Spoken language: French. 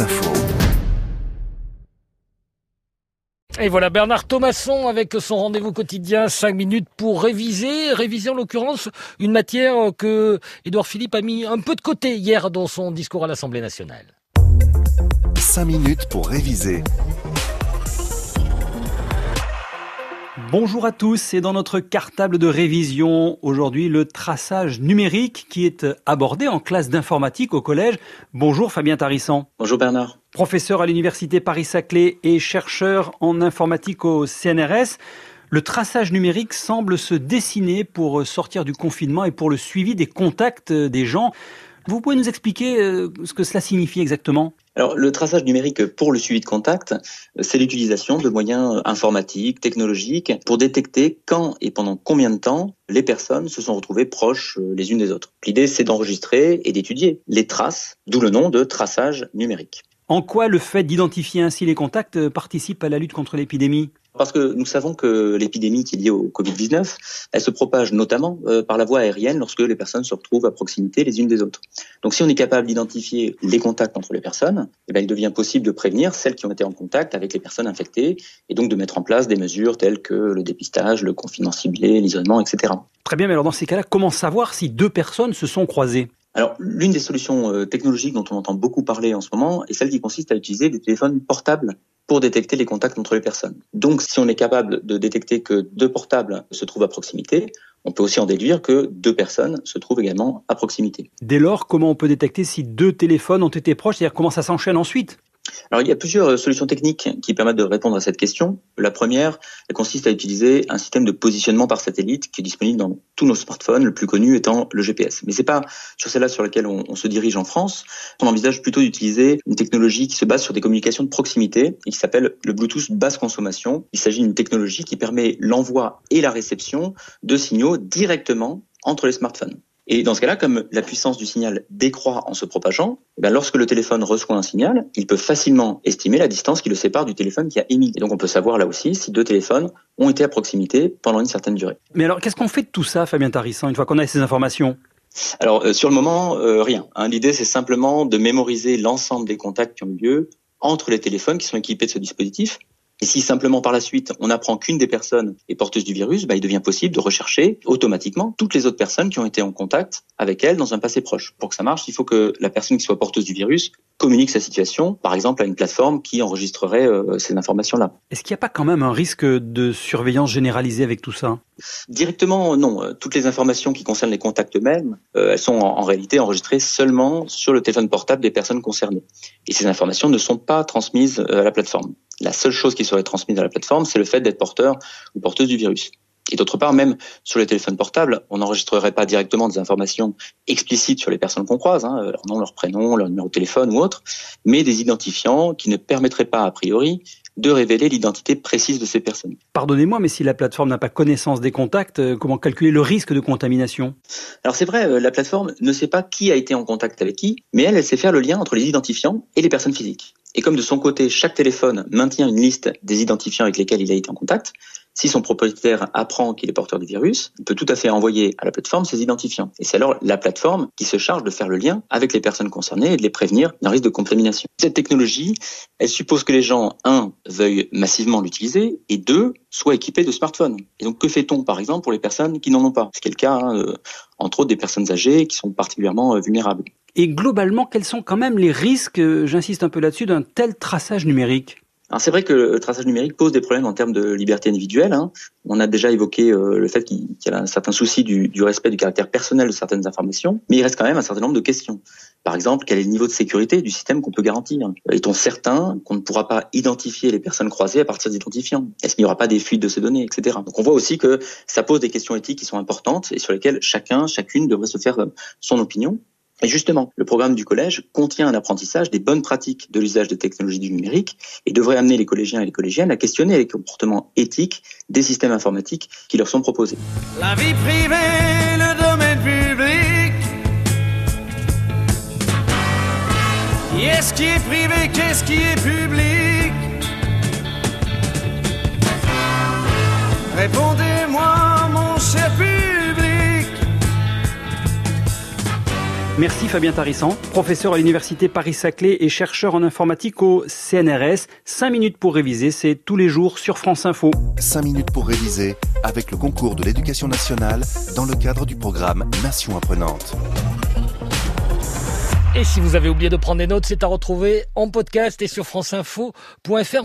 Info. Et voilà Bernard Thomasson avec son rendez-vous quotidien 5 minutes pour réviser, réviser en l'occurrence une matière que Édouard Philippe a mis un peu de côté hier dans son discours à l'Assemblée nationale. 5 minutes pour réviser. Bonjour à tous, et dans notre cartable de révision, aujourd'hui le traçage numérique qui est abordé en classe d'informatique au collège. Bonjour Fabien Tarissan. Bonjour Bernard. Professeur à l'université Paris-Saclay et chercheur en informatique au CNRS. Le traçage numérique semble se dessiner pour sortir du confinement et pour le suivi des contacts des gens. Vous pouvez nous expliquer euh, ce que cela signifie exactement? Alors, le traçage numérique pour le suivi de contact, c'est l'utilisation de moyens informatiques, technologiques, pour détecter quand et pendant combien de temps les personnes se sont retrouvées proches euh, les unes des autres. L'idée, c'est d'enregistrer et d'étudier les traces, d'où le nom de traçage numérique. En quoi le fait d'identifier ainsi les contacts participe à la lutte contre l'épidémie? Parce que nous savons que l'épidémie qui est liée au Covid-19, elle se propage notamment euh, par la voie aérienne lorsque les personnes se retrouvent à proximité les unes des autres. Donc si on est capable d'identifier les contacts entre les personnes, eh bien, il devient possible de prévenir celles qui ont été en contact avec les personnes infectées et donc de mettre en place des mesures telles que le dépistage, le confinement ciblé, l'isolement, etc. Très bien, mais alors dans ces cas-là, comment savoir si deux personnes se sont croisées? Alors, l'une des solutions euh, technologiques dont on entend beaucoup parler en ce moment est celle qui consiste à utiliser des téléphones portables pour détecter les contacts entre les personnes. Donc, si on est capable de détecter que deux portables se trouvent à proximité, on peut aussi en déduire que deux personnes se trouvent également à proximité. Dès lors, comment on peut détecter si deux téléphones ont été proches C'est-à-dire comment ça s'enchaîne ensuite? Alors il y a plusieurs euh, solutions techniques qui permettent de répondre à cette question. La première, consiste à utiliser un système de positionnement par satellite qui est disponible dans tous nos smartphones, le plus connu étant le GPS. Mais c'est pas sur celle-là sur laquelle on, se dirige en France. On envisage plutôt d'utiliser une technologie qui se base sur des communications de proximité et qui s'appelle le Bluetooth basse consommation. Il s'agit d'une technologie qui permet l'envoi et la réception de signaux directement entre les smartphones. Et dans ce cas-là, comme la puissance du signal décroît en se propageant, eh lorsque le téléphone reçoit un signal, il peut facilement estimer la distance qui le sépare du téléphone qui a émis. Et donc on peut savoir là aussi si deux téléphones ont été à proximité pendant une certaine durée. Mais alors qu'est-ce qu'on fait de tout ça, Fabien Tarissan, une fois qu'on a ces informations? Alors euh, sur le moment, euh, rien. Hein. L'idée c'est simplement de mémoriser l'ensemble des contacts qui ont eu lieu entre les téléphones qui sont équipés de ce dispositif et si simplement par la suite on apprend qu'une des personnes est porteuse du virus, bah, il devient possible de rechercher automatiquement toutes les autres personnes qui ont été en contact avec elle dans un passé proche. Pour que ça marche, il faut que la personne qui soit porteuse du virus communique sa situation, par exemple à une plateforme qui enregistrerait euh, ces informations-là. Est-ce qu'il n'y a pas quand même un risque de surveillance généralisée avec tout ça? Directement, non. Euh, toutes les informations qui concernent les contacts eux-mêmes, euh, elles sont en, réalité enregistrées seulement sur le téléphone portable des personnes concernées. Et ces informations ne sont pas transmises à la plateforme. La seule chose qui serait transmise à la plateforme, c'est le fait d'être porteur ou porteuse du virus. Et d'autre part, même sur les téléphones portables, on n'enregistrerait pas directement des informations explicites sur les personnes qu'on croise, hein, leur nom, leur prénom, leur numéro de téléphone ou autre, mais des identifiants qui ne permettraient pas a priori de révéler l'identité précise de ces personnes. Pardonnez-moi, mais si la plateforme n'a pas connaissance des contacts, euh, comment calculer le risque de contamination? Alors c'est vrai, euh, la plateforme ne sait pas qui a été en contact avec qui, mais elle, elle sait faire le lien entre les identifiants et les personnes physiques. Et comme de son côté, chaque téléphone maintient une liste des identifiants avec lesquels il a été en contact, si son propriétaire apprend qu'il est porteur du virus, il peut tout à fait envoyer à la plateforme ses identifiants. Et c'est alors la plateforme qui se charge de faire le lien avec les personnes concernées et de les prévenir d'un risque de contamination. Cette technologie, elle suppose que les gens, un, veuillent massivement l'utiliser, et deux, soient équipés de smartphones. Et donc, que fait-on, par exemple, pour les personnes qui n'en ont pas? Ce qui est le cas, euh, entre autres, des personnes âgées qui sont particulièrement euh, vulnérables. Et globalement, quels sont quand même les risques, euh, j'insiste un peu là-dessus, d'un tel traçage numérique? Alors c'est vrai que le traçage numérique pose des problèmes en termes de liberté individuelle. Hein. On a déjà évoqué euh, le fait qu'il y a un certain souci du, du, respect du caractère personnel de certaines informations, mais il reste quand même un certain nombre de questions. Par exemple, quel est le niveau de sécurité du système qu'on peut garantir? Est-on certain qu'on ne pourra pas identifier les personnes croisées à partir d'identifiants Est-ce qu'il n'y aura pas des fuites de ces données, etc. Donc on voit aussi que ça pose des questions éthiques qui sont importantes et sur lesquelles chacun, chacune devrait se faire son opinion. Et justement, le programme du collège contient un apprentissage des bonnes pratiques de l'usage des technologies du numérique et devrait amener les collégiens et les collégiennes à questionner les comportements éthiques des systèmes informatiques qui leur sont proposés. La vie privée, le domaine public. Qu'est-ce qui est privé, qu'est-ce qui est public? Merci Fabien Tarissan, professeur à l'université Paris-Saclay et chercheur en informatique au CNRS. 5 minutes pour réviser, c'est tous les jours sur France Info. 5 minutes pour réviser avec le concours de l'éducation nationale dans le cadre du programme Nation apprenante. Et si vous avez oublié de prendre des notes, c'est à retrouver en podcast et sur franceinfo.fr.